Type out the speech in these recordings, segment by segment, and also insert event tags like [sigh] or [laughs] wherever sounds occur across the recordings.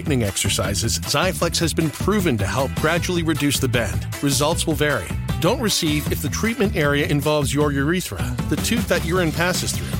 straightening exercises, Xiaflex has been proven to help gradually reduce the bend. Results will vary. Don't receive if the treatment area involves your urethra, the tooth that urine passes through.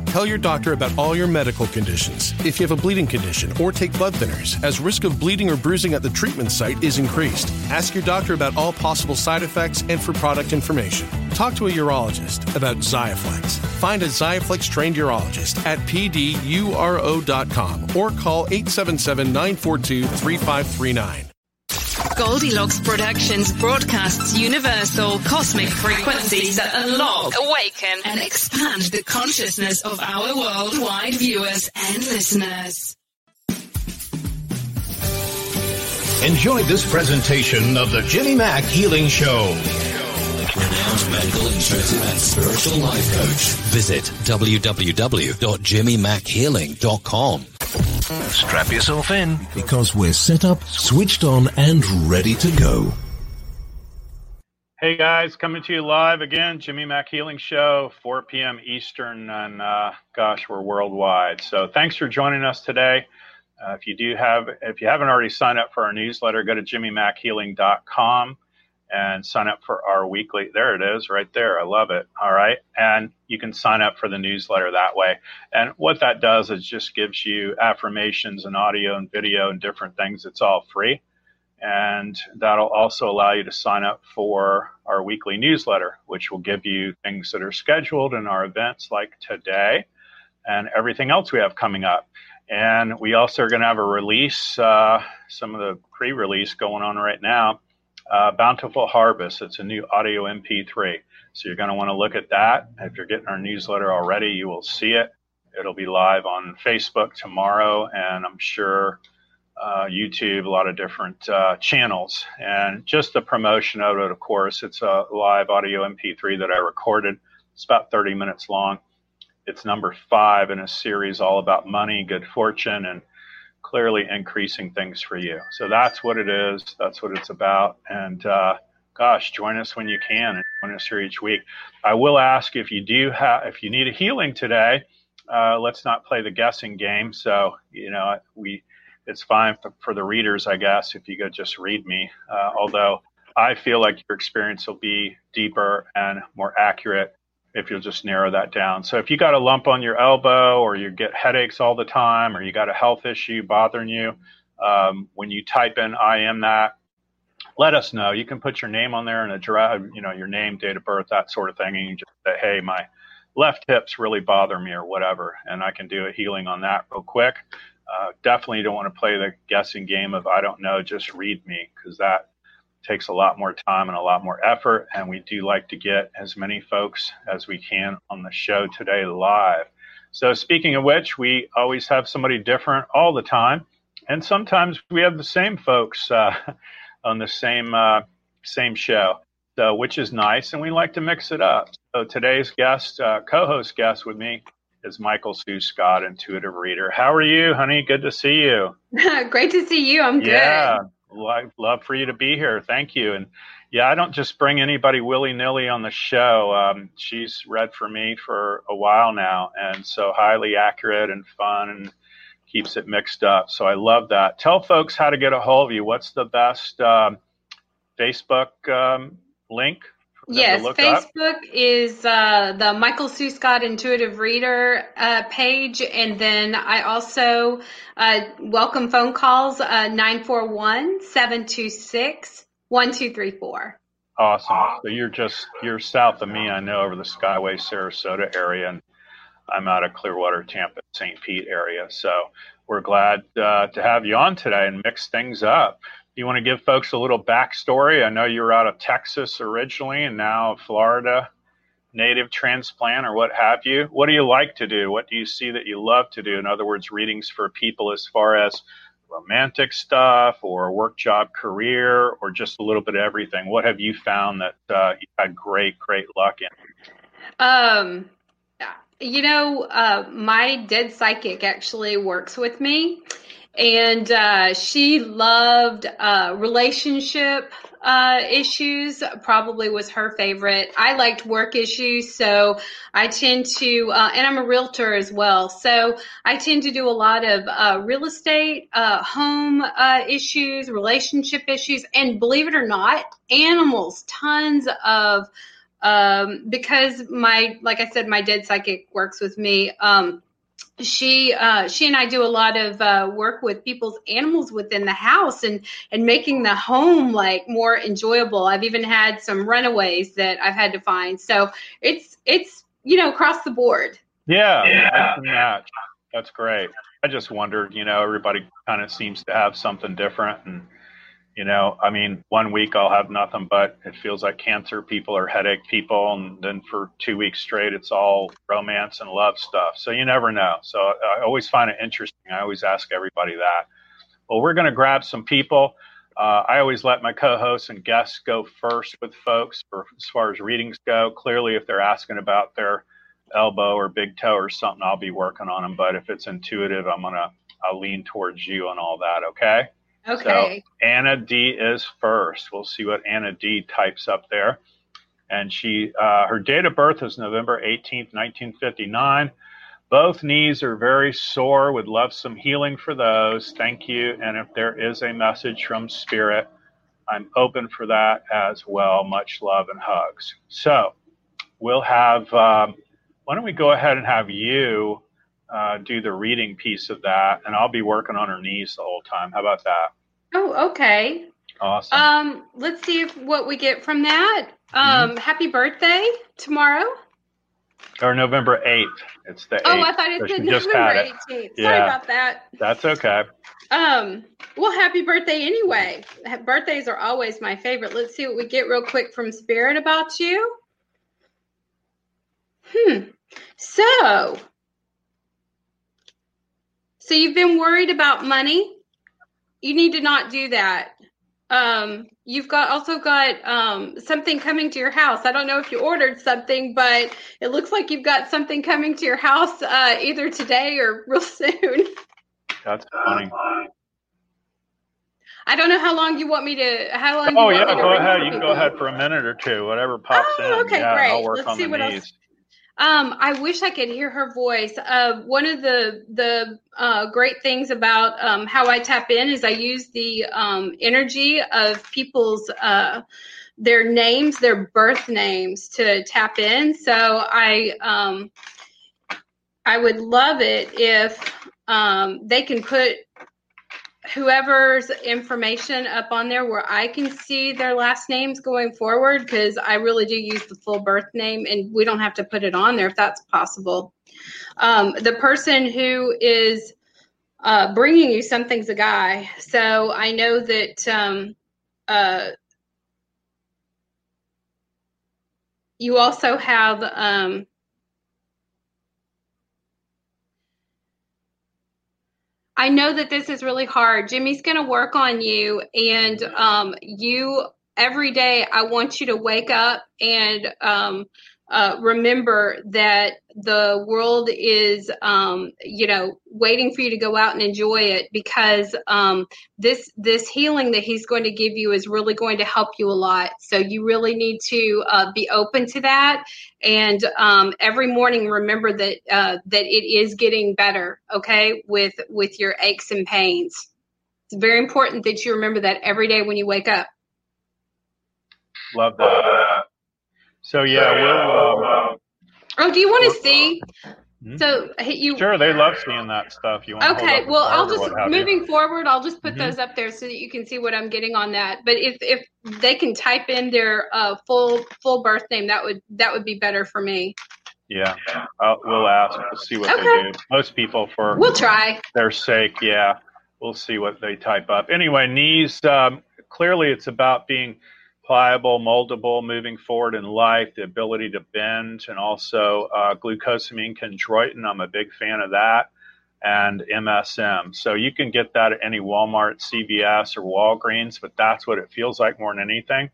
Tell your doctor about all your medical conditions. If you have a bleeding condition or take blood thinners, as risk of bleeding or bruising at the treatment site is increased. Ask your doctor about all possible side effects and for product information. Talk to a urologist about Xiaflex. Find a Xiaflex trained urologist at pduro.com or call 877 942 3539. Goldilocks Productions broadcasts universal cosmic frequencies that unlock, awaken, and expand the consciousness of our worldwide viewers and listeners. Enjoy this presentation of the Jimmy Mack Healing Show. Renowned medical, intuitive, and spiritual life coach. Visit www.jimmymackhealing.com. Strap yourself in because we're set up, switched on, and ready to go. Hey guys, coming to you live again, Jimmy Mack Healing Show, 4 p.m. Eastern, and uh, gosh, we're worldwide. So thanks for joining us today. Uh, if you do have, if you haven't already signed up for our newsletter, go to jimmymackhealing.com and sign up for our weekly. There it is, right there. I love it. All right, and you can sign up for the newsletter that way. And what that does is just gives you affirmations and audio and video and different things. It's all free. And that'll also allow you to sign up for our weekly newsletter, which will give you things that are scheduled in our events like today and everything else we have coming up. And we also are going to have a release, uh, some of the pre release going on right now. Uh, Bountiful Harvest. It's a new audio MP3. So you're going to want to look at that. If you're getting our newsletter already, you will see it. It'll be live on Facebook tomorrow, and I'm sure uh, YouTube, a lot of different uh, channels. And just the promotion of it, of course, it's a live audio MP3 that I recorded. It's about 30 minutes long. It's number five in a series all about money, good fortune, and clearly increasing things for you. So that's what it is. That's what it's about. And uh, gosh, join us when you can and join us here each week. I will ask if you do have, if you need a healing today, uh, let's not play the guessing game. So, you know, we, it's fine for, for the readers, I guess, if you go just read me. Uh, although I feel like your experience will be deeper and more accurate if you'll just narrow that down. So if you got a lump on your elbow or you get headaches all the time or you got a health issue bothering you, um, when you type in I am that, let us know. You can put your name on there and address, you know, your name, date of birth, that sort of thing. And you just say, hey, my left hips really bother me or whatever. And I can do a healing on that real quick. Uh, definitely don't want to play the guessing game of I don't know, just read me because that takes a lot more time and a lot more effort. And we do like to get as many folks as we can on the show today live. So, speaking of which, we always have somebody different all the time. And sometimes we have the same folks uh, [laughs] on the same uh, same show, so, which is nice. And we like to mix it up. So, today's guest, uh, co host guest with me, is Michael Sue Scott, intuitive reader. How are you, honey? Good to see you. [laughs] Great to see you. I'm good. Yeah, I'd love for you to be here. Thank you. And yeah, I don't just bring anybody willy nilly on the show. Um, she's read for me for a while now, and so highly accurate and fun and keeps it mixed up. So I love that. Tell folks how to get a hold of you. What's the best um, Facebook um, link? Yes, Facebook up? is uh, the Michael Sue Scott Intuitive Reader uh, page. And then I also uh, welcome phone calls uh, 941 726 1234. Awesome. So you're just, you're south of me, I know, over the Skyway, Sarasota area. And I'm out of Clearwater, Tampa, St. Pete area. So we're glad uh, to have you on today and mix things up you want to give folks a little backstory? I know you were out of Texas originally and now Florida native transplant or what have you. What do you like to do? What do you see that you love to do? In other words, readings for people as far as romantic stuff or work job career or just a little bit of everything. What have you found that uh, you had great, great luck in? Um, you know, uh, my dead psychic actually works with me and uh, she loved uh, relationship uh, issues probably was her favorite. I liked work issues so i tend to uh, and i'm a realtor as well so i tend to do a lot of uh, real estate uh, home issues relationship issues and believe it or not animals tons of um, because my like i said my dead psychic works with me um, she uh, she and I do a lot of uh, work with people's animals within the house and and making the home like more enjoyable. I've even had some runaways that I've had to find. So it's it's you know across the board. Yeah, yeah. That. That's great. I just wondered, you know, everybody kind of seems to have something different and you know, I mean, one week I'll have nothing but it feels like cancer people or headache people. And then for two weeks straight, it's all romance and love stuff. So you never know. So I always find it interesting. I always ask everybody that. Well, we're going to grab some people. Uh, I always let my co hosts and guests go first with folks for, as far as readings go. Clearly, if they're asking about their elbow or big toe or something, I'll be working on them. But if it's intuitive, I'm going to lean towards you on all that. Okay. Okay. So Anna D is first. We'll see what Anna D types up there. And she, uh, her date of birth is November 18th, 1959. Both knees are very sore. Would love some healing for those. Thank you. And if there is a message from Spirit, I'm open for that as well. Much love and hugs. So we'll have, um, why don't we go ahead and have you uh, do the reading piece of that, and I'll be working on her knees the whole time. How about that? Oh, okay. Awesome. Um, let's see if what we get from that. Um, mm-hmm. happy birthday tomorrow. Or November eighth. It's the. 8th. Oh, I thought it said November eighteenth. Sorry yeah. about that. That's okay. Um. Well, happy birthday anyway. Birthdays are always my favorite. Let's see what we get real quick from Spirit about you. Hmm. So so you've been worried about money. You need to not do that. Um, you've got also got um, something coming to your house. I don't know if you ordered something, but it looks like you've got something coming to your house uh, either today or [laughs] real soon. That's funny. I don't know how long you want me to. How long? Oh yeah, go ahead. You can go ahead for a minute or two, whatever pops oh, in. Okay, yeah, great. I'll work Let's on see the what knees. else. Um, I wish I could hear her voice. Uh, one of the the uh, great things about um, how I tap in is I use the um, energy of people's uh, their names, their birth names, to tap in. So I um, I would love it if um, they can put whoever's information up on there where I can see their last names going forward because I really do use the full birth name and we don't have to put it on there if that's possible. Um, the person who is uh, bringing you something's a guy. So I know that um, uh, you also have um, I know that this is really hard. Jimmy's going to work on you, and um, you every day. I want you to wake up and um, uh, remember that the world is, um, you know, waiting for you to go out and enjoy it because um, this this healing that he's going to give you is really going to help you a lot. So you really need to uh, be open to that, and um, every morning remember that uh, that it is getting better. Okay, with with your aches and pains. It's very important that you remember that every day when you wake up. Love that. So yeah, we'll. Um, oh, do you want to see? Hmm? So you sure they love seeing that stuff. You want okay? Well, I'll just moving you. forward. I'll just put Mhm. those up there so that you can see what I'm getting on that. But if if they can type in their uh, full full birth name, that would that would be better for me. Yeah, uh, we'll ask. We'll see what Okay. they do. Most people, for We'll try. their sake, yeah, we'll see what they type up. Anyway, knees. Um, clearly, it's about being pliable, moldable, moving forward in life, the ability to bend, and also uh, glucosamine chondroitin. I'm a big fan of that, and MSM. So you can get that at any Walmart, CVS, or Walgreens, but that's what it feels like more than anything.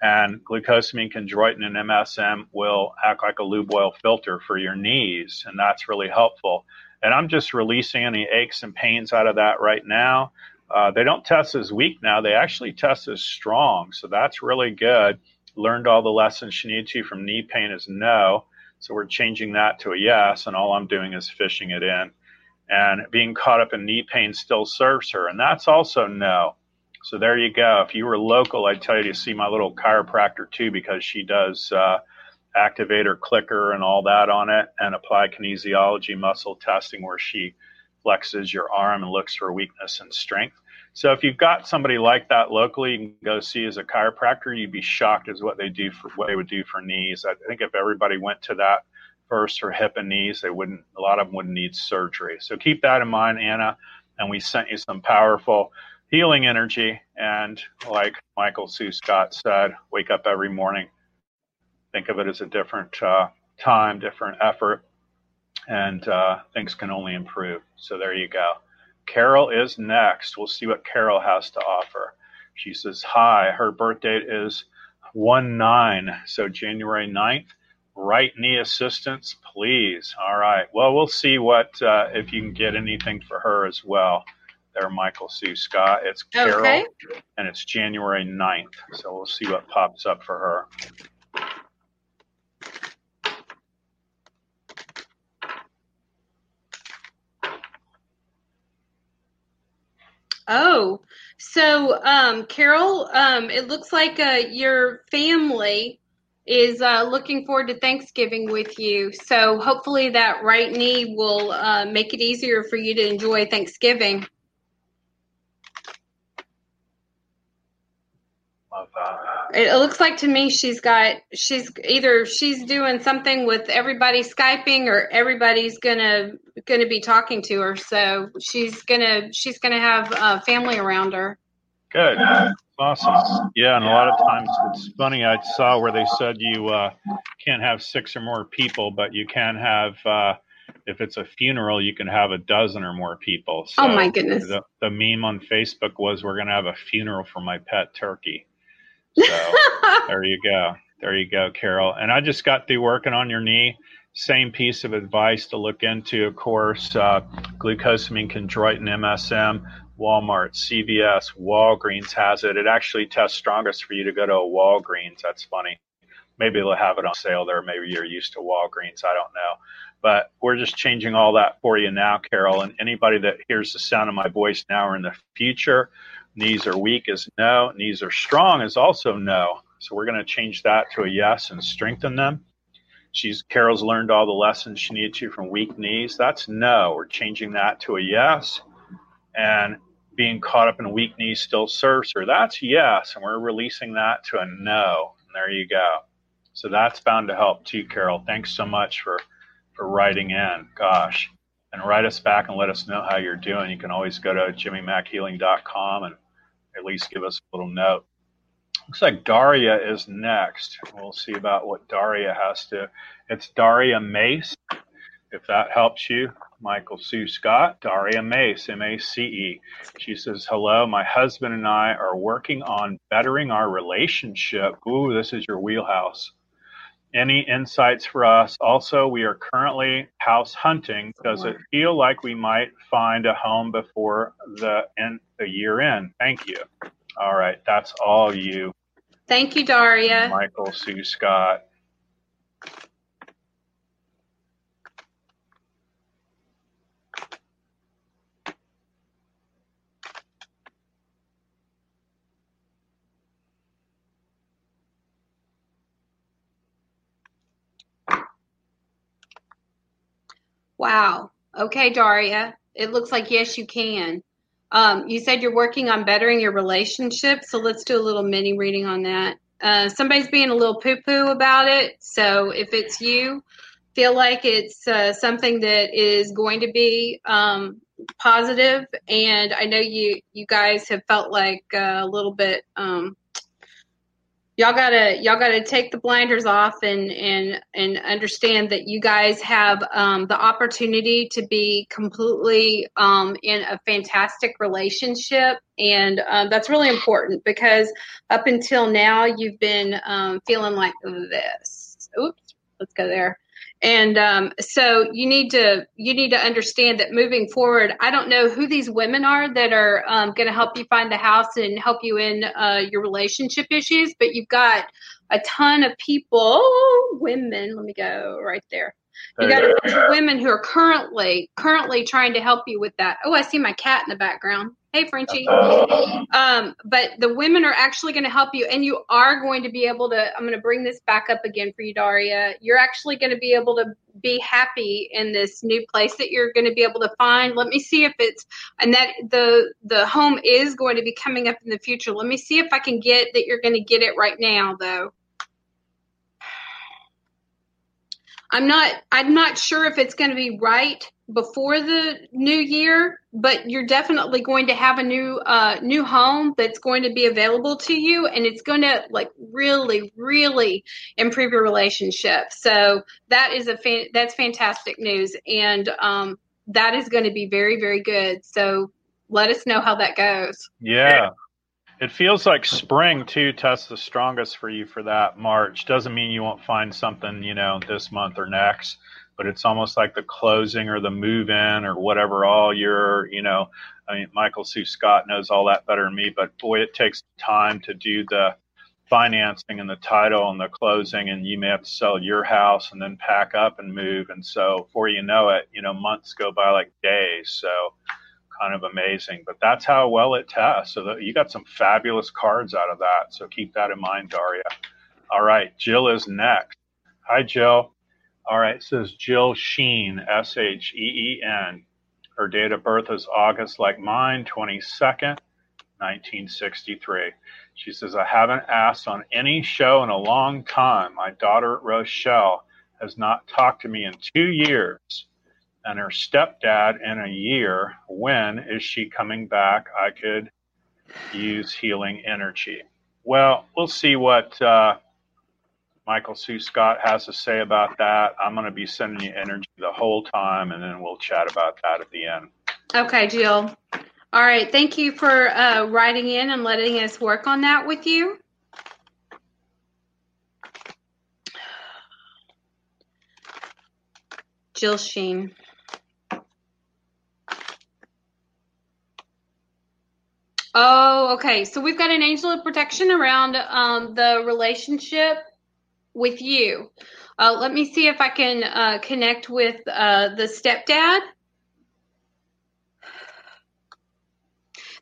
And glucosamine chondroitin and MSM will act like a lube oil filter for your knees, and that's really helpful. And I'm just releasing any aches and pains out of that right now. Uh, they don't test as weak now; they actually test as strong, so that's really good. Learned all the lessons she needed to from knee pain is no, so we're changing that to a yes, and all I'm doing is fishing it in. And being caught up in knee pain still serves her, and that's also no. So there you go. If you were local, I'd tell you to see my little chiropractor too, because she does uh, activator clicker and all that on it, and apply kinesiology muscle testing where she flexes your arm and looks for weakness and strength. So if you've got somebody like that locally, you can go see as a chiropractor. You'd be shocked as what they do for what they would do for knees. I think if everybody went to that first for hip and knees, they wouldn't. A lot of them wouldn't need surgery. So keep that in mind, Anna. And we sent you some powerful healing energy. And like Michael Sue Scott said, wake up every morning. Think of it as a different uh, time, different effort, and uh, things can only improve. So there you go. Carol is next. We'll see what Carol has to offer. She says, Hi, her birth date is 1 9, so January 9th. Right knee assistance, please. All right. Well, we'll see what, uh, if you can get anything for her as well. There, Michael Sue Scott. It's Carol, Okay. and it's January 9th. So we'll see what pops up for her. Oh, so um, Carol, um, it looks like uh, your family is uh, looking forward to Thanksgiving with you. So hopefully that right knee will uh, make it easier for you to enjoy Thanksgiving. Love that. It looks like to me she's got she's either she's doing something with everybody skyping or everybody's gonna gonna be talking to her. So she's gonna she's gonna have uh, family around her. Good. Awesome. Yeah, and a lot of times it's funny. I saw where they said you uh, can't have six or more people, but you can have, uh, if it's a funeral, you can have a dozen or more people. So Oh, my goodness. The, the meme on Facebook was, "We're going to have a funeral for my pet turkey." So [laughs] there you go. There you go, Carol. And I just got through working on your knee. Same piece of advice to look into, of course, uh, glucosamine chondroitin MSM. Walmart, CVS, Walgreens has it. It actually tests strongest for you to go to a Walgreens. That's funny. maybe they'll have it on sale there. Maybe you're used to Walgreens. I don't know. But we're just changing all that for you now, Carol. And anybody that hears the sound of my voice now or in the future, knees are weak is no, knees are strong is also no. So we're going to change that to a yes and strengthen them. She's Carol's learned all the lessons she needed to from weak knees. That's no. We're changing that to a yes. And being caught up in weak knees still serves her. That's yes. And we're releasing that to a no. And there you go. So that's bound to help too, Carol. Thanks so much for, for writing in. Gosh. And write us back and let us know how you're doing. You can always go to jimmymackhealing.com and at least give us a little note. Looks like Daria is next. We'll see about what Daria has to. It's Daria Mace, if that helps you. Michael Sue Scott, Daria Mace, M A C E. She says, Hello, my husband and I are working on bettering our relationship. Ooh, this is your wheelhouse. Any insights for us? Also, we are currently house hunting. Does it feel like we might find a home before the end, the year end? Thank you. All right, that's all you. Thank you, Daria. Michael Sue Scott. Wow. Okay, Daria. It looks like yes, you can. Um, you said you're working on bettering your relationship, so let's do a little mini reading on that. Uh, somebody's being a little poo poo about it, so if it's you, feel like it's uh, something that is going to be um, positive, and I know you you guys have felt like uh, a little bit um, y'all gotta y'all gotta take the blinders off and and and understand that you guys have um, the opportunity to be completely um, in a fantastic relationship. And um, that's really important because up until now you've been um, feeling like this. Oops let's go there and um, so you need to you need to understand that moving forward i don't know who these women are that are um, going to help you find the house and help you in uh, your relationship issues but you've got a ton of people women let me go right there you got a women who are currently currently trying to help you with that oh i see my cat in the background Hey, Frenchie. Um, but the women are actually going to help you, and you are going to be able to. I'm going to bring this back up again for you, Daria. You're actually going to be able to be happy in this new place that you're going to be able to find. Let me see if it's and that the the home is going to be coming up in the future. Let me see if I can get that you're going to get it right now, though. I'm not I'm not sure if it's going to be right before the new year, but you're definitely going to have a new uh, new home that's going to be available to you, and it's going to like really, really improve your relationship. So that is a fan- that's fantastic news, and um, that is going to be very, very good. So let us know how that goes. Yeah. It feels like spring too tests the strongest for you for that March. Doesn't mean you won't find something, you know, this month or next but it's almost like the closing or the move in or whatever all your you know i mean michael sue scott knows all that better than me but boy it takes time to do the financing and the title and the closing and you may have to sell your house and then pack up and move and so before you know it you know months go by like days so kind of amazing but that's how well it tests so that you got some fabulous cards out of that so keep that in mind daria all right jill is next hi jill all right, says Jill Sheen, S H E E N. Her date of birth is August, like mine, 22nd, 1963. She says, I haven't asked on any show in a long time. My daughter, Rochelle, has not talked to me in two years, and her stepdad in a year. When is she coming back? I could use healing energy. Well, we'll see what. Uh, Michael Sue Scott has to say about that. I'm going to be sending you energy the whole time, and then we'll chat about that at the end. Okay, Jill. All right. Thank you for uh, writing in and letting us work on that with you. Jill Sheen. Oh, okay. So we've got an angel of protection around um, the relationship with you. Uh, let me see if I can uh, connect with uh, the stepdad.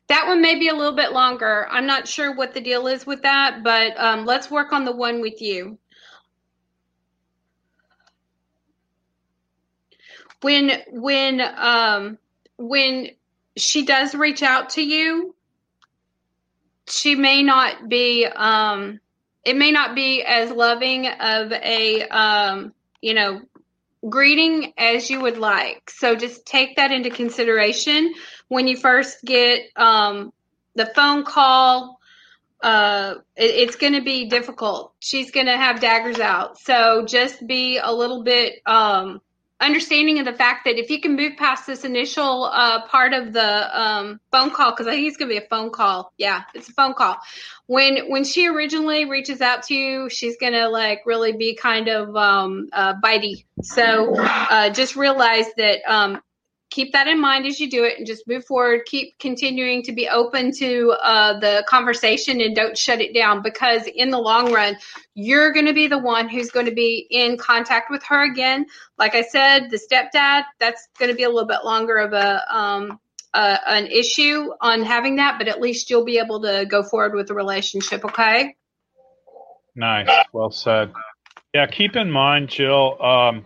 That one may be a little bit longer. I'm not sure what the deal is with that, but um, let's work on the one with you. When when um, when she does reach out to you, she may not be um, it may not be as loving of a um, you know greeting as you would like. So just take that into consideration when you first get um, the phone call. Uh, it, it's going to be difficult. She's going to have daggers out. So just be a little bit um, understanding of the fact that if you can move past this initial uh, part of the um, phone call, because I think it's going to be a phone call. Yeah, it's a phone call. When when she originally reaches out to you, she's going to like really be kind of um, uh, bitey. So uh, just realize that um, keep that in mind as you do it and just move forward. Keep continuing to be open to uh, the conversation and don't shut it down because in the long run you're going to be the one who's going to be in contact with her again. Like i said the stepdad that's going to be a little bit longer of a um, uh, an issue on having that but at least you'll be able to go forward with the relationship okay? Nice. Well said. Yeah keep in mind jill um,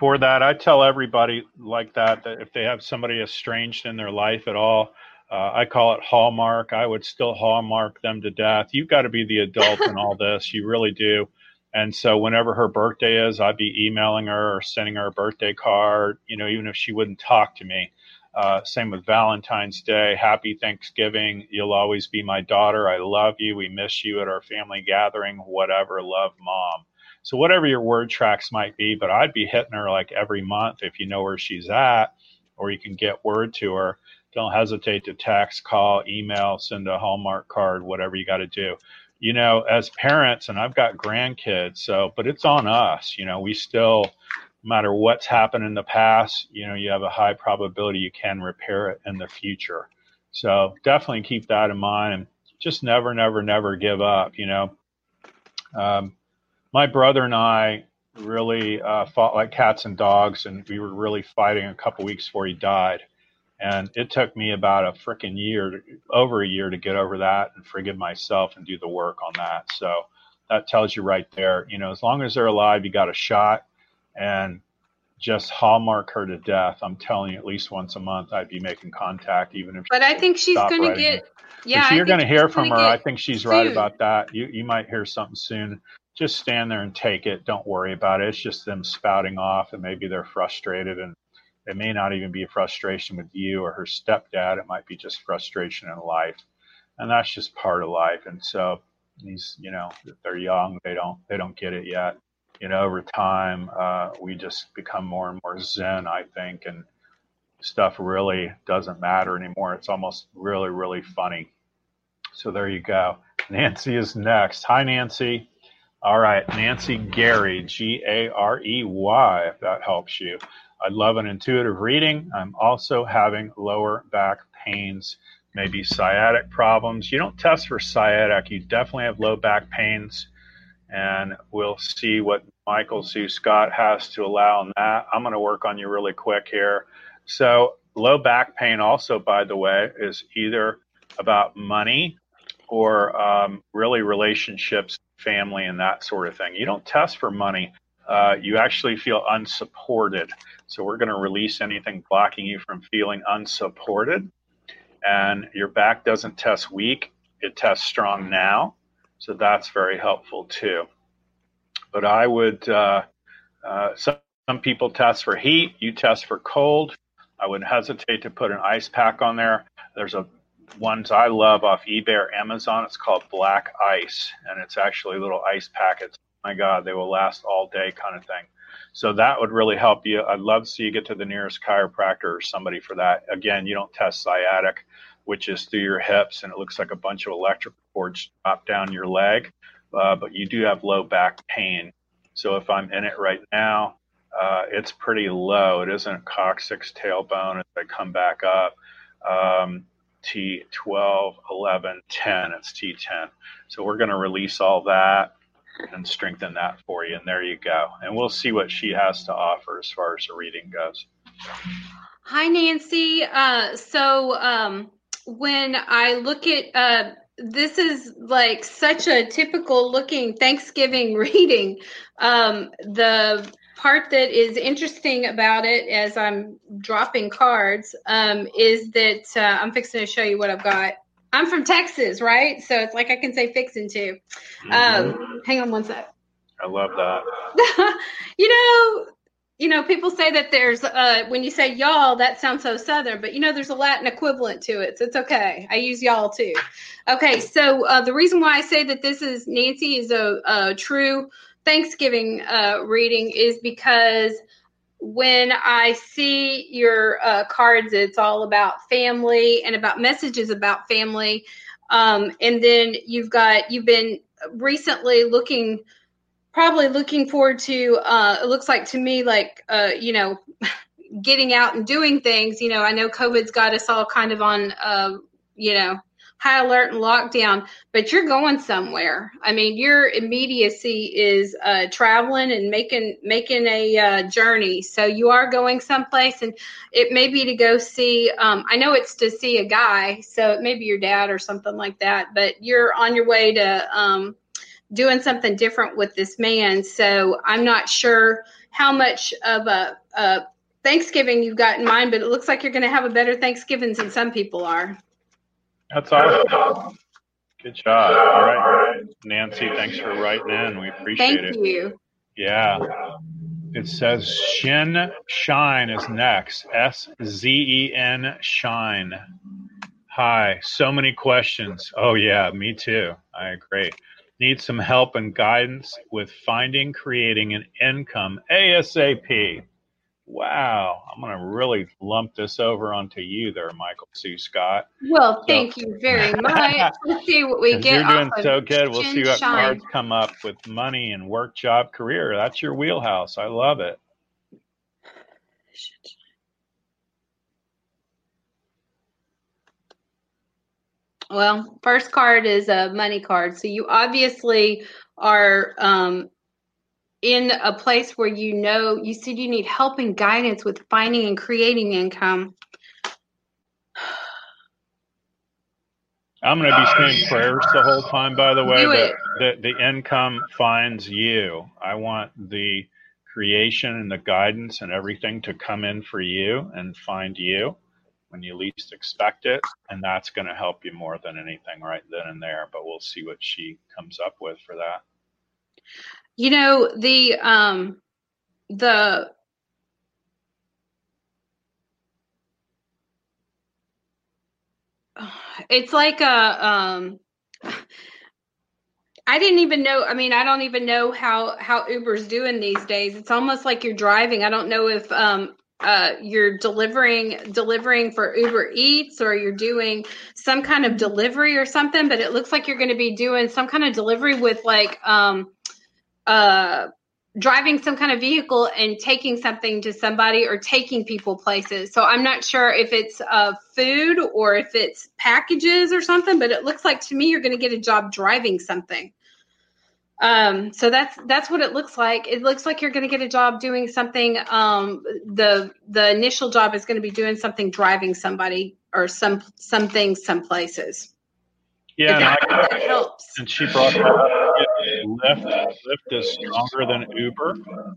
for that. I tell everybody like that that if they have somebody estranged in their life at all, uh, I call it hallmark. I would still hallmark them to death. You've got to be the adult in all this. You really do. And so whenever her birthday is, I'd be emailing her or sending her a birthday card, you know, even if she wouldn't talk to me. Uh, same with Valentine's Day. Happy Thanksgiving. You'll always be my daughter. I love you. We miss you at our family gathering. Whatever. Love, mom. So whatever your word tracks might be, but I'd be hitting her like every month if you know where she's at, or you can get word to her. Don't hesitate to text, call, email, send a Hallmark card, whatever you got to do. You know, as parents, and I've got grandkids, so but it's on us. You know, we still, no matter what's happened in the past, you know, you have a high probability you can repair it in the future. So definitely keep that in mind and just never, never, never give up. You know, um, my brother and I really uh, fought like cats and dogs, and we were really fighting a couple weeks before he died. And it took me about a freaking year, to, over a year, to get over that and forgive myself and do the work on that. So that tells you right there, you know, as long as they're alive, you got a shot, and just hallmark her to death. I'm telling you, at least once a month, I'd be making contact, even if. But I think she's going to get. Yeah, you're going to hear from her. I think she's right about that. You you might hear something soon just stand there and take it. Don't worry about it. It's just them spouting off, and maybe they're frustrated, and it may not even be a frustration with you or her stepdad. It might be just frustration in life, and that's just part of life. And so these, you know, they're young. They don't they don't get it yet. You know, over time, uh, we just become more and more zen. I think, and stuff really doesn't matter anymore. It's almost really really funny. So there you go. Nancy is next. Hi, Nancy. All right, Nancy Garey, G A R E Y, if that helps you. I love an intuitive reading. I'm also having lower back pains, maybe sciatic problems. You don't test for sciatic, you definitely have low back pains. And we'll see what Michael Sue Scott has to allow on that. I'm going to work on you really quick here. So, low back pain, also, by the way, is either about money or um, really relationships family and that sort of thing. You don't test for money. Uh, you actually feel unsupported. So we're going to release anything blocking you from feeling unsupported. And your back doesn't test weak, it tests strong now. So that's very helpful too. But I would, uh, uh, some, some people test for heat, you test for cold. I would hesitate to put an ice pack on there. There's a ones I love off eBay or Amazon. It's called Black Ice, and it's actually little ice packets. My God, they will last all day, kind of thing. So that would really help you. I'd love to see you get to the nearest chiropractor or somebody for that. Again, you don't test sciatic, which is through your hips, and it looks like a bunch of electrical cords drop down your leg, uh, but you do have low back pain. So if I'm in it right now, uh, it's pretty low. It isn't coccyx tailbone as I come back up. Um, T12, 11, 10. It's T10. So we're going to release all that. and strengthen that for you. And there you go. And we'll see what she has to offer as far as the reading goes. Hi, Nancy. Uh, so um, when I look at uh, this is like such a typical looking Thanksgiving [laughs] reading. Um, the part that is interesting about it as I'm dropping cards um, is that uh, I'm fixing to show you what I've got. I'm from Texas, right? So it's like I can say fixing too. Um, mm-hmm. hang on one sec. I love that. [laughs] you know, you know, people say that there's uh, when you say y'all, that sounds so southern, but you know, there's a Latin equivalent to it. So it's okay. I use y'all too. Okay, so uh, the reason why I say that this is Nancy is a, a true Thanksgiving uh, reading is because when I see your uh, cards, it's all about family and about messages about family. Um, and then you've got you've been recently looking probably looking forward to uh it looks like to me like uh you know [laughs] getting out and doing things you know i know covid's got us all kind of on uh you know high alert and lockdown but you're going somewhere i mean your immediacy is uh traveling and making making a uh, journey so you are going someplace and it may be to go see um i know it's to see a guy so it may be your dad or something like that but you're on your way to um doing something different with this man. So I'm not sure how much of a, a Thanksgiving you've got in mind, but it looks like you're going to have a better Thanksgiving than some people are. That's awesome. Good job. All right. Nancy, thanks for writing in. We appreciate Thank it. Thank you. Yeah. It says Shin Shine is next. S Z E N Shine. Hi. So many questions. Oh, yeah, me too. I agree need some help and guidance with finding, creating an income ASAP. Wow, I'm going to really lump this over onto you there, Michael Sue Scott. Well, thank so, you very much. [laughs] Let's see what we get. You're doing so good. We'll see what shine. cards come up with money and work, job, career. That's your wheelhouse. I love it. Well, first card is a money card. So you obviously are um, in a place where you know you said you need help and guidance with finding and creating income. I'm going to be uh, saying prayers the whole time, by the way, that the, the income finds you. I want the creation and the guidance and everything to come in for you and find you when you least expect it. And that's going to help you more than anything right then and there. But we'll see what she comes up with for that. You know, the, um, the, [sighs] it's like a, um, [sighs] I didn't even know. I mean, I don't even know how how Uber's doing these days. It's almost like you're driving. I don't know if um, uh, you're delivering delivering for Uber Eats or you're doing some kind of delivery or something, but it looks like you're going to be doing some kind of delivery with like um, uh, driving some kind of vehicle and taking something to somebody or taking people places. So I'm not sure if it's uh, food or if it's packages or something, but it looks like to me you're going to get a job driving something. Um, so that's that's what it looks like. It looks like you're going to get a job doing something. Um, the the initial job is going to be doing something driving somebody or some something some places. Yeah, that, I. [laughs] And she brought that up. Lyft, Lyft is stronger than Uber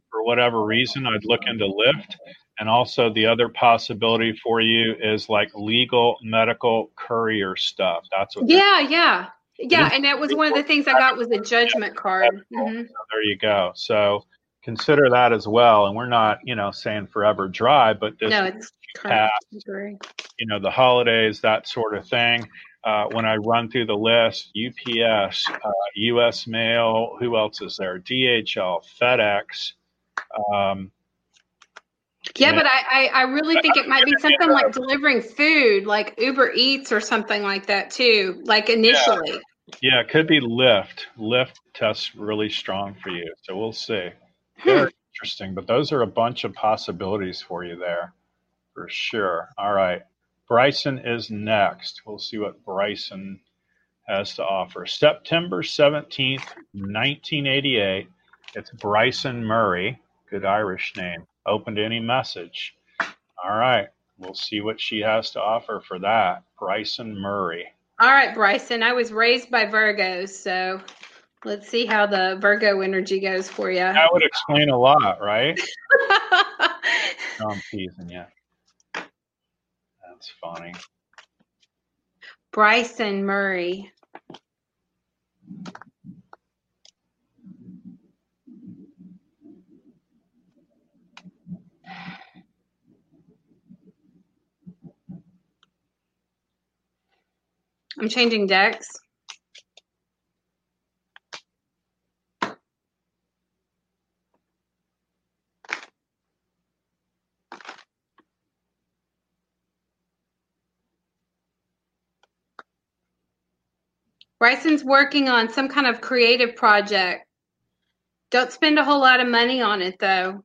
for whatever reason. I'd look into Lyft. And also, the other possibility for you is like legal medical courier stuff. That's what. Yeah, yeah. Yeah, and that was one of the things I got was a judgment card. Mm-hmm. There you go. So consider that as well. And we're not, you know, saying forever dry, but this no, it's past, you know, the holidays, that sort of thing. Uh, when I run through the list, UPS, uh, U.S. Mail, who else is there? DHL, FedEx. Um, yeah, but I, I, I really think it might be [laughs] something like delivering food, like Uber Eats or something like that too, like initially. Yeah, yeah it could be Lyft. Lyft tests really strong for you, so we'll see. Hmm. Very interesting, but those are a bunch of possibilities for you there, for sure. All right, Bryson is next. We'll see what Bryson has to offer. September 17th, 1988. It's Bryson Murray. Good Irish name. Open to any message. All right. We'll see what she has to offer for that. Bryson Murray. All right, Bryson. I was raised by Virgos, so let's see how the Virgo energy goes for you. That would explain a lot, right? [laughs] no, I'm teasing you. That's funny. Bryson Murray. I'm changing decks. Bryson's working on some kind of creative project. Don't spend a whole lot of money on it though.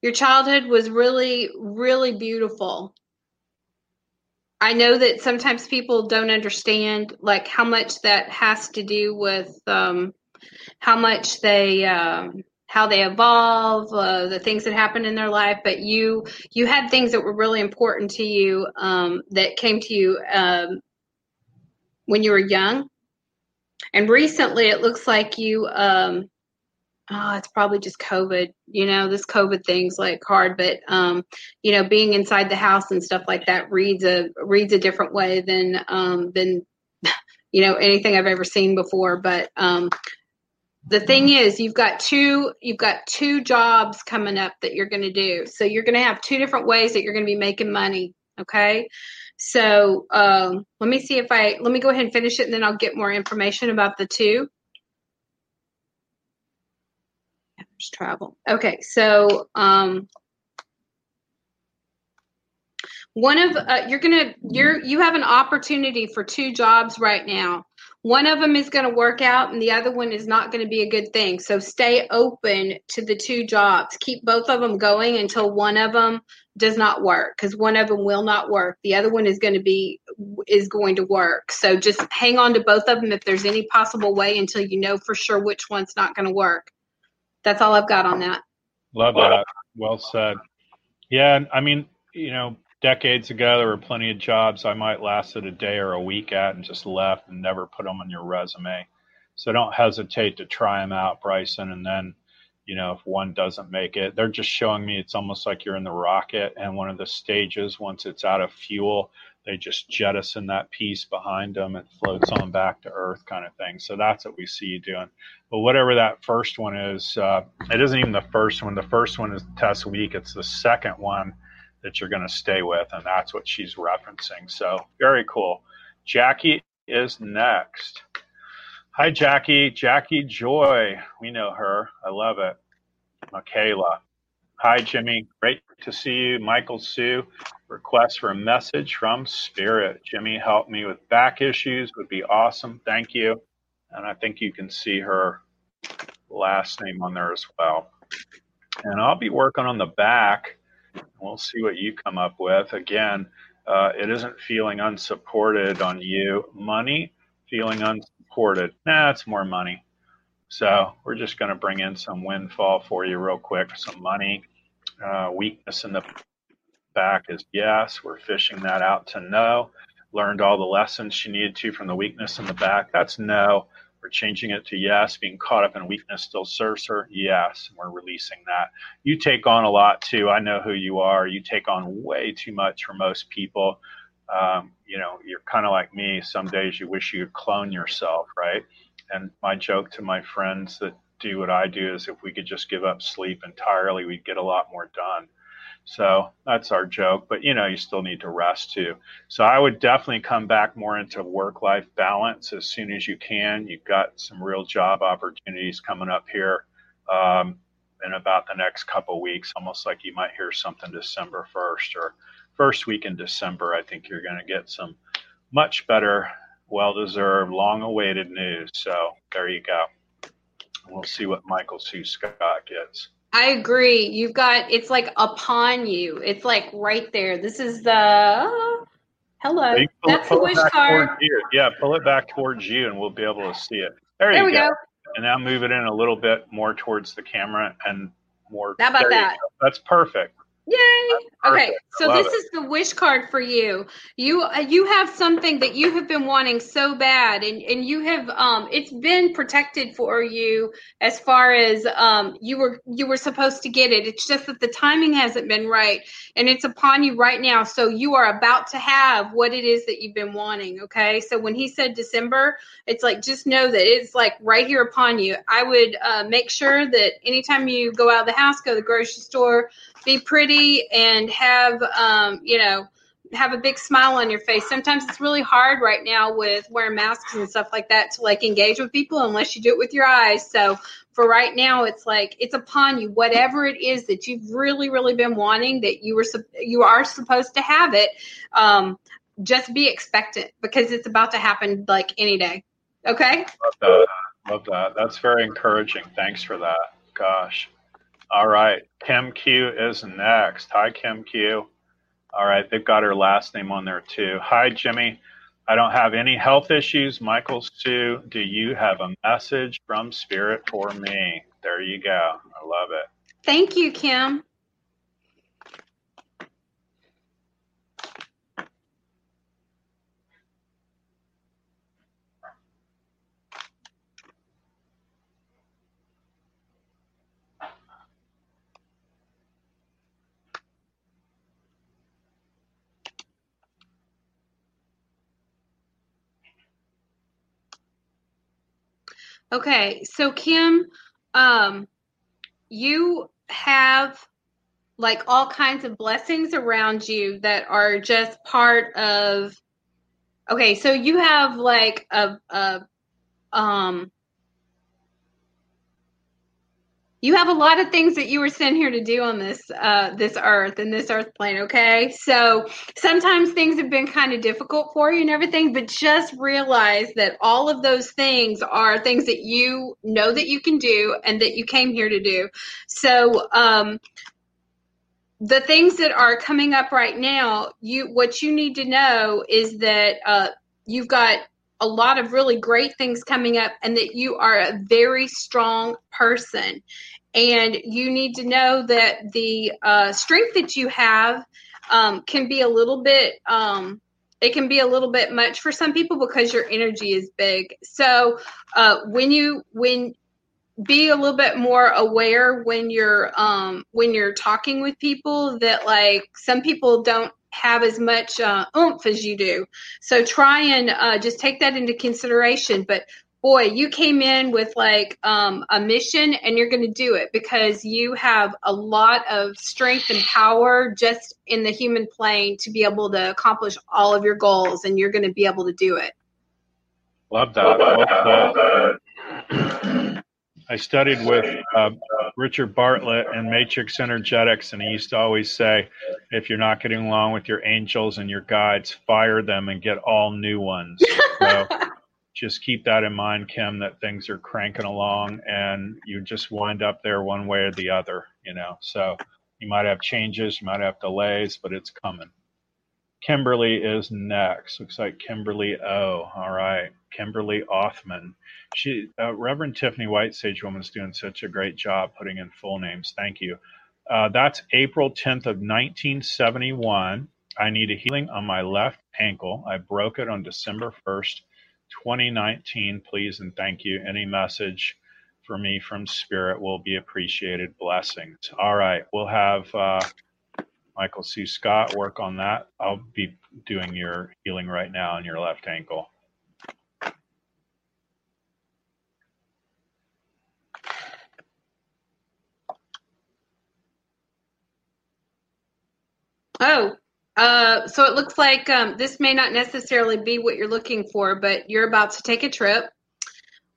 Your childhood was really, really beautiful. I know that sometimes people don't understand like how much that has to do with um, how much they um, how they evolve, uh, the things that happen in their life. But you you had things that were really important to you um, that came to you um, when you were young, and recently it looks like you. Um, oh, it's probably just COVID. You know, this COVID thing's like hard, but um, you know, being inside the house and stuff like that reads a reads a different way than um, than [laughs] you know anything I've ever seen before. But um, the thing is you've got two you've got two jobs coming up that you're going to do. So you're going to have two different ways that you're going to be making money okay? So um, let me see if i let me go ahead and finish it and then i'll get more information about the two. Travel. Okay so um, one of uh, you're gonna you're you have an opportunity for two jobs right now one of them is going to work out and the other one is not going to be a good thing. So stay open to the two jobs. Keep both of them going until one of them does not work because one of them will not work. The other one is going to be is going to work. So just hang on to both of them if there's any possible way until you know for sure which one's not going to work. That's all I've got on that. Love that. Well said. Yeah, I mean, you know, decades ago, there were plenty of jobs I might lasted a day or a week at and just left and never put them on your resume. So don't hesitate to try them out, Bryson. And then, you know, if one doesn't make it, they're just showing me it's almost like you're in the rocket and one of the stages, once it's out of fuel, they just jettison that piece behind them. It floats on back to Earth, kind of thing. So that's what we see you doing. But whatever that first one is, uh, it isn't even the first one. The first one is test week. It's the second one that you're going to stay with, and that's what she's referencing. So very cool. Jackie is next. Hi, Jackie. Jackie Joy. We know her. I love it. Michaela. Hi, Jimmy. Great to see you. Michael Sue. Request for a message from Spirit. Jimmy, help me with back issues would be awesome. Thank you. And I think you can see her last name on there as well. And I'll be working on the back We'll see what you come up with. Again, uh, it isn't feeling unsupported on you. Money, feeling unsupported. Nah, it's more money. So we're just going to bring in some windfall for you real quick. Some money. Uh, weakness in the back is yes. We're fishing that out to no. Learned all the lessons she needed to from the weakness in the back. That's no. We're changing it to yes. Being caught up in weakness still serves her. Yes. And We're releasing that. You take on a lot too. I know who you are. You take on way too much for most people. Um, you know, you're kind of like me. Some days you wish you could clone yourself, right? And my joke to my friends that do what I do is if we could just give up sleep entirely, we'd get a lot more done. So that's our joke. But you know, you still need to rest too. So I would definitely come back more into work life balance as soon as you can. You've got some real job opportunities coming up here um, in about the next couple weeks, almost like you might hear something December 1st or first week in December. I think you're going to get some much better, well deserved, long awaited news. So there you go. We'll see what Michael Sue Scott gets. I agree. You've got it's like upon you. It's like right there. This is the Hello. That's the wish card. Yeah, pull it back towards you, and we'll be able to see it. There, there you we go. go. And now move it in a little bit more towards the camera and more. How about that? That's perfect. Yay! Okay, so this it. is the wish card for you. You uh, you have something that you have been wanting so bad, and and you have um it's been protected for you as far as um you were you were supposed to get it. It's just that the timing hasn't been right, and it's upon you right now. So you are about to have what it is that you've been wanting. Okay, so when he said December, it's like just know that it's like right here upon you. I would uh, make sure that anytime you go out of the house, go to the grocery store be pretty and have um, you know have a big smile on your face. Sometimes it's really hard right now with wearing masks and stuff like that to like engage with people unless you do it with your eyes. So for right now, it's like it's upon you. Whatever it is that you've really, really been wanting, that you were you are supposed to have it. Um, just be expectant because it's about to happen like any day. Okay. Love that. Love that. That's very encouraging. Thanks for that. Gosh. All right. Kim Q is next. Hi, Kim Q. All right. They've got her last name on there too. Hi, Jimmy. I don't have any health issues. Michael Sue, do you have a message from Spirit for me? There you go. I love it. Thank you, Kim. Okay, so Kim, um, you have like all kinds of blessings around you that are just part of. Okay, so you have like a, a um you have a lot of things that you were sent here to do on this uh, this earth and this earth plane okay? So sometimes things have been kind of difficult for you and everything but just realize that all of those things are things that you know that you can do and that you came here to do. So um, the things that are coming up right now you what you need to know is that uh, you've got a lot of really great things coming up and that you are a very strong person. And you need to know that the uh, strength that you have um, can be a little bit um, it can be a little bit much for some people because your energy is big. So uh, when you when be a little bit more aware when you're um, when you're talking with people that like some people don't have as much uh, oomph as you do. So try and uh, just take that into consideration. But boy, you came in with like um, a mission and you're going to do it because you have a lot of strength and power just in the human plane to be able to accomplish all of your goals and you're going to be able to do it. Love that. Love that. [clears throat] I studied with uh, Richard Bartlett and Matrix Energetics, and he used to always say, if you're not getting along with your angels and your guides, fire them and get all new ones. So [laughs] just keep that in mind, Kim, that things are cranking along and you just wind up there one way or the other, you know. So you might have changes, you might have delays, but it's coming. Kimberly is next. Looks like Kimberly O. All right. Kimberly Othman. She, uh, Reverend Tiffany White Sage Woman is doing such a great job putting in full names. Thank you. Uh, that's April 10th of 1971. I need a healing on my left ankle. I broke it on December 1st, 2019. Please and thank you. Any message for me from Spirit will be appreciated. Blessings. All right. We'll have. Uh, Michael Sue Scott work on that. I'll be doing your healing right now on your left ankle. Oh, uh, so it looks like um, this may not necessarily be what you're looking for, but you're about to take a trip.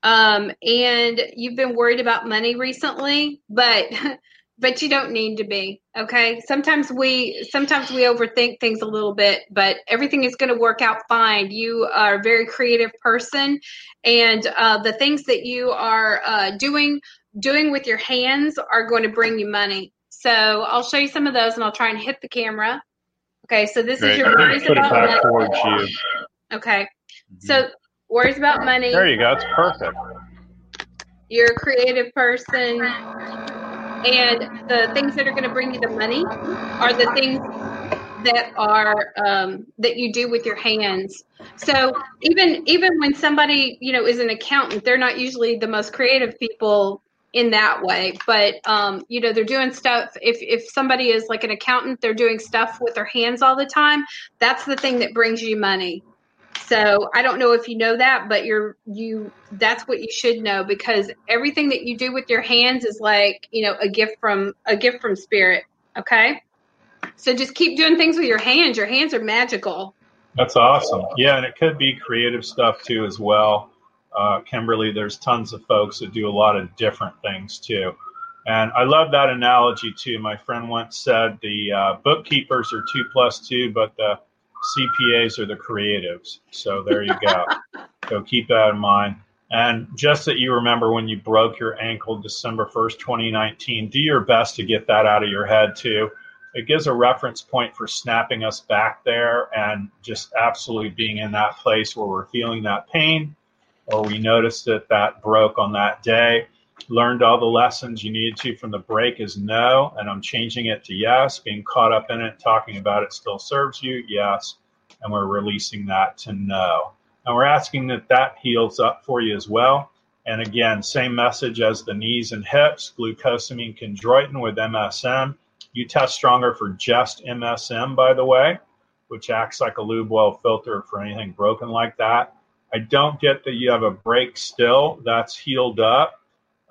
Um, and you've been worried about money recently, but [laughs] but you don't need to be okay sometimes we sometimes we overthink things a little bit but everything is going to work out fine you are a very creative person and uh, the things that you are uh, doing doing with your hands are going to bring you money so i'll show you some of those and i'll try and hit the camera Okay, so this Great. is your worries Put about money. towards you. Okay, so worries about money. There you go. It's perfect. You're a creative person, and the things that are going to bring you the money are the things that are um, that you do with your hands. So even even when somebody you know is an accountant, they're not usually the most creative people in that way. But um, you know they're doing stuff. If if somebody is like an accountant, they're doing stuff with their hands all the time. That's the thing that brings you money. So I don't know if you know that, but you're you that's what you should know because everything that you do with your hands is like, you know, a gift from a gift from spirit, okay? So just keep doing things with your hands. Your hands are magical. That's awesome. Yeah, and it could be creative stuff too as well. Uh, Kimberly, there's tons of folks that do a lot of different things too. And I love that analogy too. My friend once said the uh, bookkeepers are two plus two, but the CPAs are the creatives. So there you go. so keep that in mind. And just that you remember when you broke your ankle December 1st, 2019, do your best to get that out of your head too. It gives a reference point for snapping us back there and just absolutely being in that place where we're feeling that pain or we noticed that that broke on that day. Learned all the lessons you needed to from the break is no, and I'm changing it to yes. Being caught up in it, talking about it still serves you, yes, and we're releasing that to no. And we're asking that that heals up for you as well. And again, same message as the knees and hips, glucosamine chondroitin with MSM. You test stronger for just MSM, by the way, which acts like a lube well filter for anything broken like that. I don't get that you have a break still. That's healed up.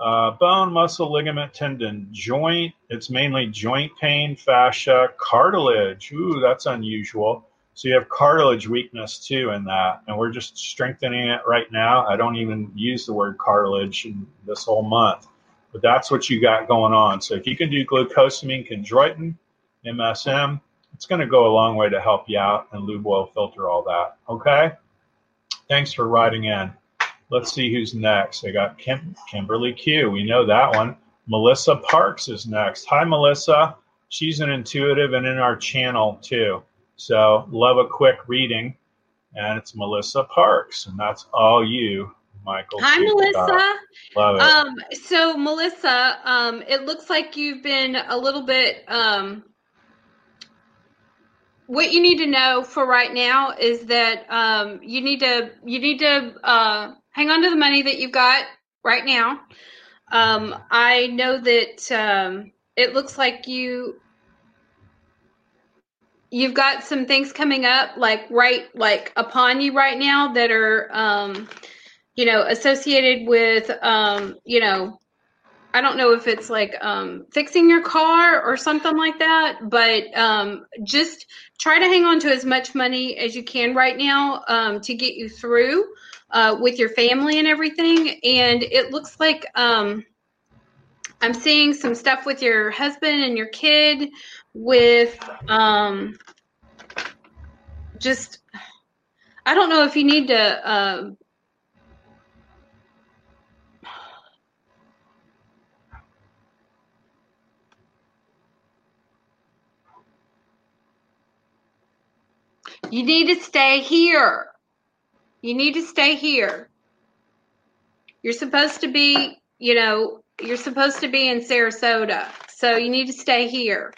Uh, bone, muscle, ligament, tendon, joint. It's mainly joint pain, fascia, cartilage. Ooh, that's unusual. So you have cartilage weakness too in that, and we're just strengthening it right now. I don't even use the word cartilage this whole month, but that's what you got going on. So if you can do glucosamine, chondroitin, MSM, it's going to go a long way to help you out and lube oil filter all that. Okay. Thanks for writing in. Let's see who's next. I got Kim, Kimberly Q. We know that one. Melissa Parks is next. Hi, Melissa. She's an intuitive and in our channel too. So love a quick reading. And it's Melissa Parks. And that's all you, Michael. Hi, Melissa. Love it. Um, so Melissa, um, it looks like you've been a little bit um, what you need to know for right now is that um, you need to you need to uh, hang on to the money that you've got right now. Um, I know that um, it looks like you you've got some things coming up like right like upon you right now that are um, you know associated with um, you know I don't know if it's like um, fixing your car or something like that, but um, just try to hang on to as much money as you can right now um, to get you through uh, with your family and everything. And it looks like um, I'm seeing some stuff with your husband and your kid with um, just, I don't know if you need to. Uh, You need to stay here. You need to stay here. You're supposed to be, you know, you're supposed to be in Sarasota. So you need to stay here.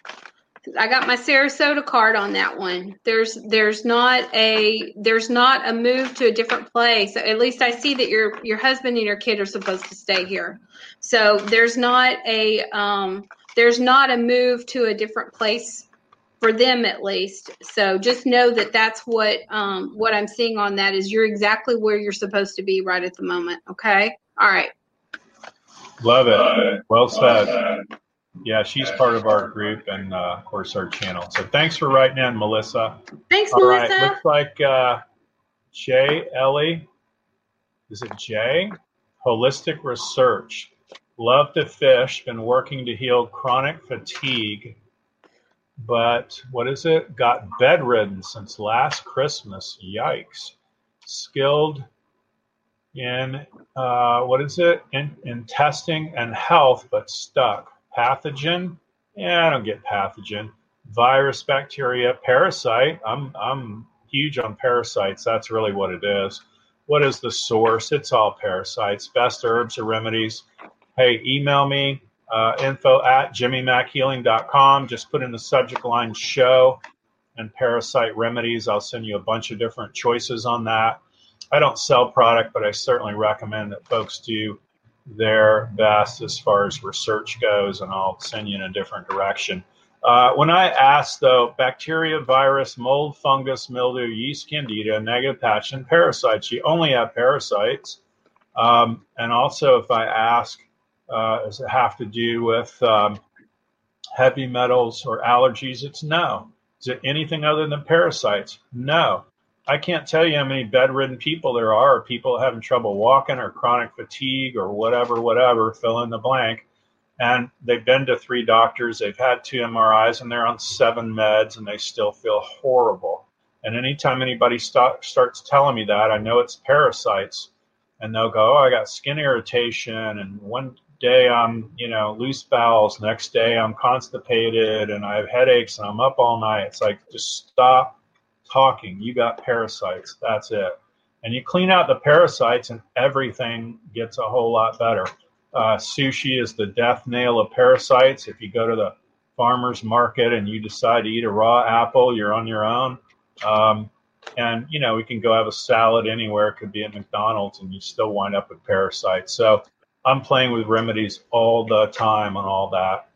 I got my Sarasota card on that one. There's there's not a there's not a move to a different place. At least I see that your your husband and your kid are supposed to stay here. So there's not a um there's not a move to a different place for them at least. So just know that that's what um, what I'm seeing on that is you're exactly where you're supposed to be right at the moment. Okay. All right. Love it. Well said. Yeah, she's part of our group and uh, of course our channel. So thanks for writing in, Melissa. Thanks, All Melissa. right, looks like uh, Jay Ellie. Is it Jay? Holistic Research. Love to fish. Been working to heal chronic fatigue but what is it? Got bedridden since last Christmas. Yikes. Skilled in, uh, what is it? In, in testing and health, but stuck. Pathogen? Yeah, I don't get pathogen. virus, bacteria, parasite. I'm I'm huge on parasites. That's really what it is. What is the source? It's all parasites. Best herbs or remedies. Hey, email me uh, info at jimmymackhealing.com. Just put in the subject line show and parasite remedies. I'll send you a bunch of different choices on that. I don't sell product, but I certainly recommend that folks do their best as far as research goes, and I'll send you in a different direction. Uh, when I ask, though, bacteria, virus, mold, fungus, mildew, yeast, candida, negative pathogen, parasites, you only have parasites. Um, and also, if I ask, uh, does it have to do with um, heavy metals or allergies? It's no. Is it anything other than parasites? No. I can't tell you how many bedridden people there are, or people having trouble walking, or chronic fatigue, or whatever, whatever, fill in the blank. And they've been to three doctors, they've had two MRIs, and they're on seven meds, and they still feel horrible. And anytime anybody start, starts telling me that, I know it's parasites. And they'll go, Oh, I got skin irritation. And one day I'm, you know, loose bowels. Next day I'm constipated and I have headaches and I'm up all night. It's like, just stop talking. You got parasites. That's it. And you clean out the parasites, and everything gets a whole lot better. Uh, sushi is the death nail of parasites. If you go to the farmer's market and you decide to eat a raw apple, you're on your own. Um, and you know, we can go have a salad anywhere. It could be at McDonald's, and you still wind up with parasites. So I'm playing with remedies all the time on all that,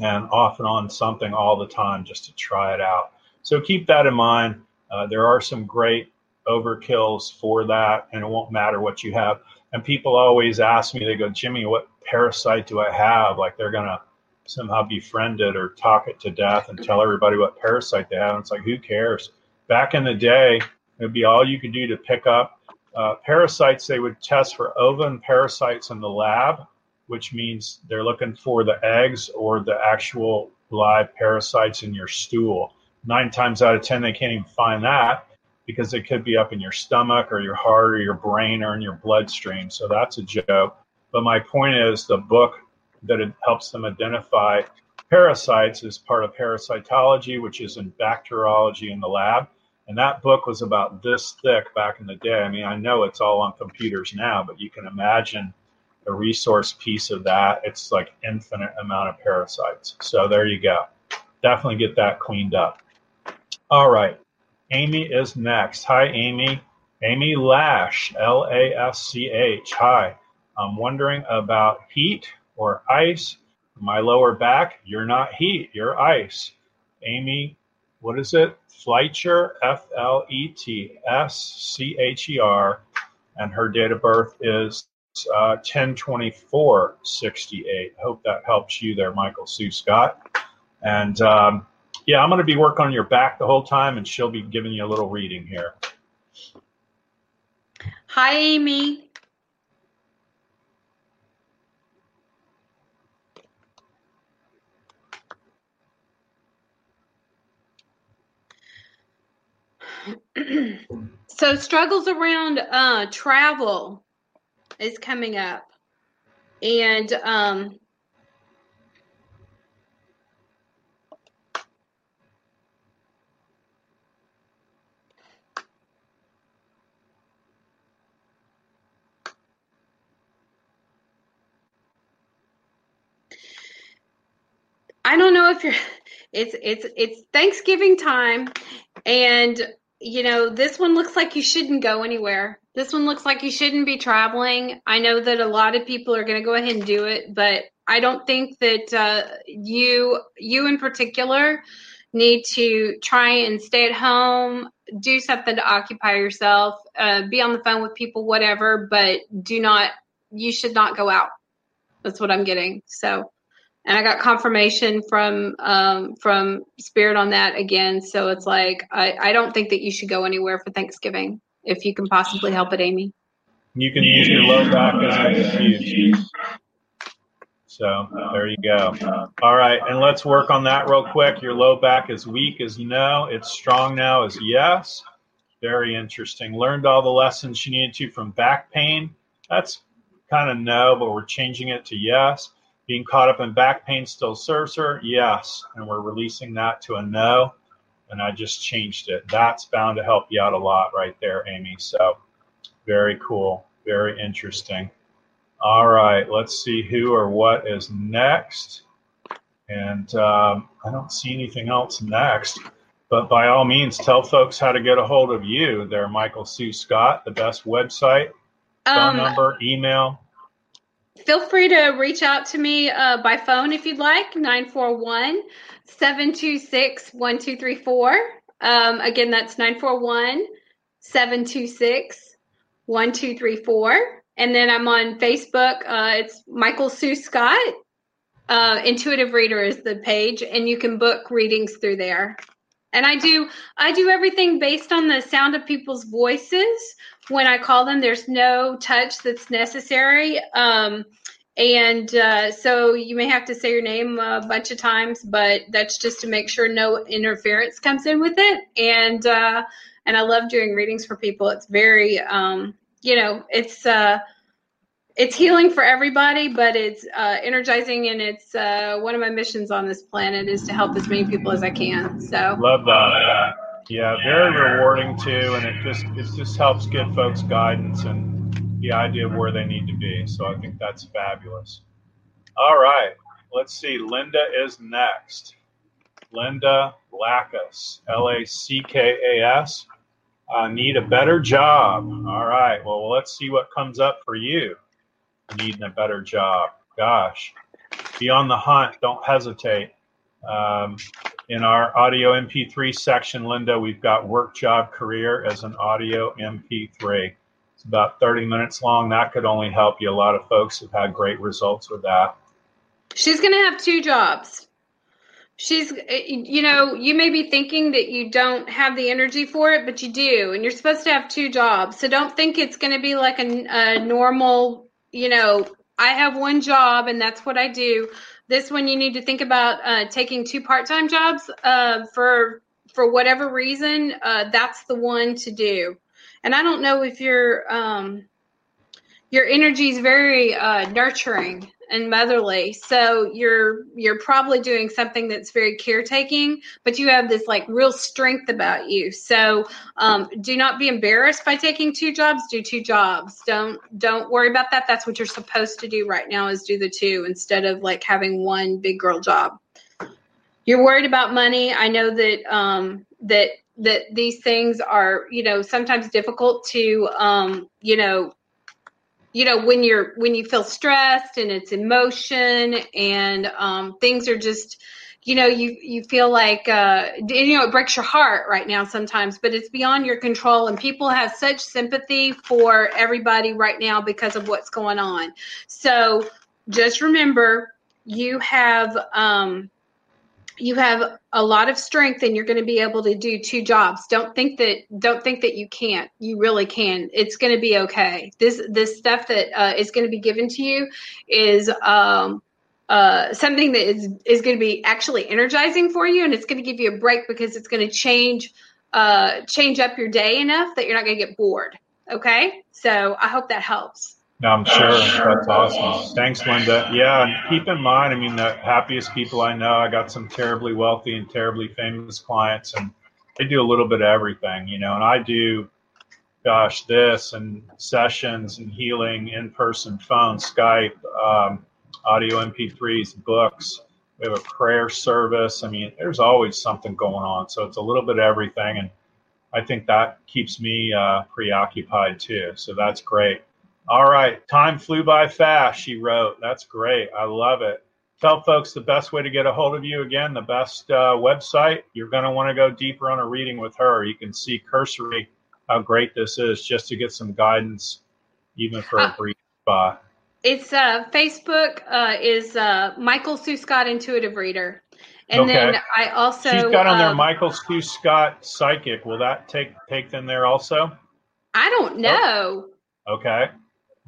and off and on something all the time just to try it out. So keep that in mind. Uh, there are some great overkills for that, and it won't matter what you have. And people always ask me, they go, Jimmy, what parasite do I have? Like they're going to somehow befriend it or talk it to death and tell everybody what parasite they have. And it's like, who cares? Back in the day, it would be all you could do to pick up uh, parasites. They would test for ovum parasites in the lab, which means they're looking for the eggs or the actual live parasites in your stool nine times out of ten they can't even find that because it could be up in your stomach or your heart or your brain or in your bloodstream. So that's a joke. But my point is the book that it helps them identify parasites is part of parasitology, which is in bacteriology in the lab. And that book was about this thick back in the day. I mean, I know it's all on computers now, but you can imagine a resource piece of that. It's like infinite amount of parasites. So there you go. Definitely get that cleaned up. All right. Amy is next. Hi, Amy. Amy Lasch, L A S C H. Hi. I'm wondering about heat or ice. My lower back, you're not heat, you're ice. Amy, what is it? Fletscher, F L E T S C H E R, and her date of birth is uh, 1024 68. Hope that helps you there, Michael Sue Scott. And um, yeah, I'm going to be working on your back the whole time, and she'll be giving you a little reading here. Hi, Amy. So struggles around uh, travel is coming up. And um, I don't know if you're [laughs] it's it's it's Thanksgiving time and you know this one looks like you shouldn't go anywhere. This one looks like you shouldn't be traveling. I know that a lot of people are going to go ahead and do it, but I don't think that uh, you you in particular need to try and stay at home, do something to occupy yourself, uh, be on the phone with people, whatever. But do not. You should not go out. That's what I'm getting. So and I got confirmation from um, from Spirit on that again. So it's like I, I don't think that you should go anywhere for Thanksgiving if you can possibly help it, Amy. You can use your low back as an excuse. So there you go. All right, and let's work on that real quick. Your low back is weak as no. It's strong now as yes. Very interesting. Learned all the lessons you needed to from back pain. That's kind of no, but we're changing it to yes Being caught up in back pain still serves her? Yes. And we're releasing that to a no. And I just changed it. That's bound to help you out a lot right there, Amy. So very cool. Very interesting. All right. Let's see who or what is next. And um, I don't see anything else next. But by all means, tell folks how to get a hold of you there, Michael Sue Scott, the best website, phone um, number, email feel free to reach out to me uh, by phone if you'd like 941 726 1234 um, again that's 941 726 1234 and then i'm on facebook uh, it's michael sue scott. Uh, intuitive reader is the page and you can book readings through there. And i do i do everything based on the sound of people's voices when I call them. There's no touch that's necessary. Um, and uh, so you may have to say your name a bunch of times, but that's just to make sure no interference comes in with it. And uh, and I love doing readings for people. It's very, um, you know, it's uh, it's healing for everybody, but it's uh, energizing, and it's uh, one of my missions on this planet is to help as many people as I can. So love that. Yeah, very rewarding too, and it just it just helps give folks guidance and the idea of where they need to be. So I think that's fabulous. All right, let's see. Linda is next. Linda Lackas, L A C K A S. Uh, need a better job. All right. Well, let's see what comes up for you. Needing a better job. Gosh, be on the hunt. Don't hesitate. Um, in our audio MP3 section, Linda, we've got work, job, career as an audio MP3. It's about 30 minutes long. That could only help you. A lot of folks have had great results with that. She's going to have two jobs. She's, you know, you may be thinking that you don't have the energy for it, but you do. And you're supposed to have two jobs. So don't think it's going to be like a, a normal, you know, I have one job and that's what I do this one you need to think about uh, taking two part-time jobs uh, for for whatever reason uh, that's the one to do. And i don't know if your um, your energy is very uh, nurturing and motherly. So you're you're probably doing something that's very caretaking, but you have this like real strength about you. So um, do not be embarrassed by taking two jobs. Do two jobs. Don't don't worry about that. That's what you're supposed to do right now is do the two instead of like having one big girl job. You're worried about money. I know that um, that that these things are you know sometimes difficult to um, you know you know when you're when you feel stressed and it's emotion and um, things are just you know you you feel like uh, you know it breaks your heart right now sometimes but it's beyond your control. And people have such sympathy for everybody right now because of what's going on. So just remember you have um, you have a lot of strength and you're going to be able to do two jobs. Don't think that don't think that you can't. You really can. It's going to be okay. This this stuff that uh, is going to be given to you is um, uh, something that is is going to be actually energizing for you and it's going to give you a break because it's going to change uh, change up your day enough that you're not going to get bored. Okay? So i hope that helps no, I'm sure. That's awesome. Thanks, Linda. Yeah, and keep in mind, I mean, the happiest people I know, I got some terribly wealthy and terribly famous clients, and they do a little bit of everything, you know, and I do, gosh, this and sessions and healing, in person, phone, Skype, um, audio MP3s, books. We have a prayer service. I mean, there's always something going on. So it's a little bit of everything. And I think that keeps me uh, preoccupied too. So that's great. All right. Time flew by fast, she wrote. That's great. I love it. Tell folks the best way to get a hold of you again, the best uh, website. You're going to want to go deeper on a reading with her. You can see cursory how great this is just to get some guidance, even for a uh, brief spot. It's uh, Facebook uh, is uh, Michael Sue Scott Intuitive Reader. And okay. then I also she's got on there um, Michael Sue Scott Psychic. Will that take take them there also? I don't know. Okay.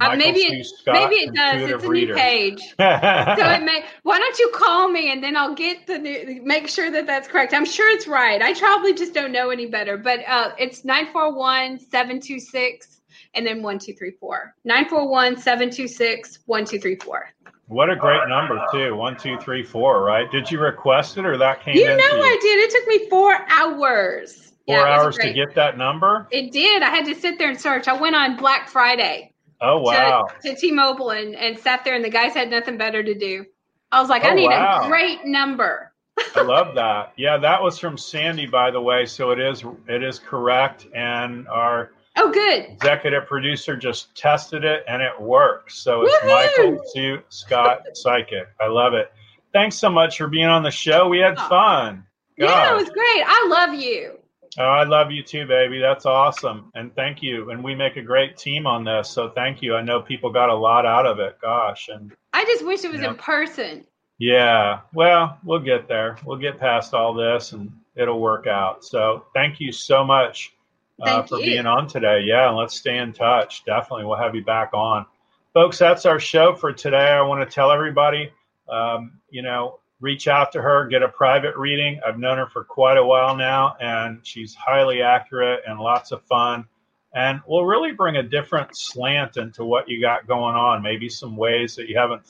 Uh, maybe it, maybe it does. It's a reader. new page. [laughs] so it may. Why don't you call me and then I'll get the new. Make sure that that's correct. I'm sure it's right. I probably just don't know any better. But uh, it's 941-726 and then one two three four. 941-726-1234. What a great number too. One, two, three, four. Right? Did you request it, or that came? You know, I did. It took me four hours. Four Yeah, hours to get that number. It did. I had to sit there and search. I went on Black Friday Oh wow! to, to T-Mobile and, and sat there, and the guys had nothing better to do. I was like, oh, I Oh, need wow. a great number. [laughs] I love that. Yeah, that was from Sandy, by the way. So it is it is correct, and our Oh, good. executive producer just tested it, and it works. So it's Woohoo! Michael Sue Scott Psychic. I love it. Thanks so much for being on the show. We had fun. Yeah, it was great. I love you. Oh, I love you too, baby. That's awesome. And thank you. And we make a great team on this. So thank you. I know people got a lot out of it. Gosh. And I just wish it was Yeah. in person. yeah, well, we'll get there. We'll get past all this and it'll work out. So thank you so much uh, for you. being on today. Yeah, and let's stay in touch. Definitely. We'll have you back on. Folks, that's our show for today. I want to tell everybody, um, you know, reach out to her, get a private reading. I've known her for quite a while now, and she's highly accurate and lots of fun. And will really bring a different slant into what you got going on. Maybe some ways that you haven't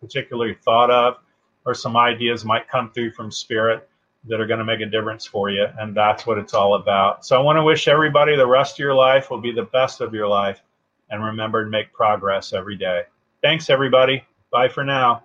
particularly thought of, or some ideas might come through from spirit that are going to make a difference for you. And that's what it's all about. So I want to wish everybody the rest of your life will be the best of your life. And remember to make progress every day. Thanks, everybody. Bye for now.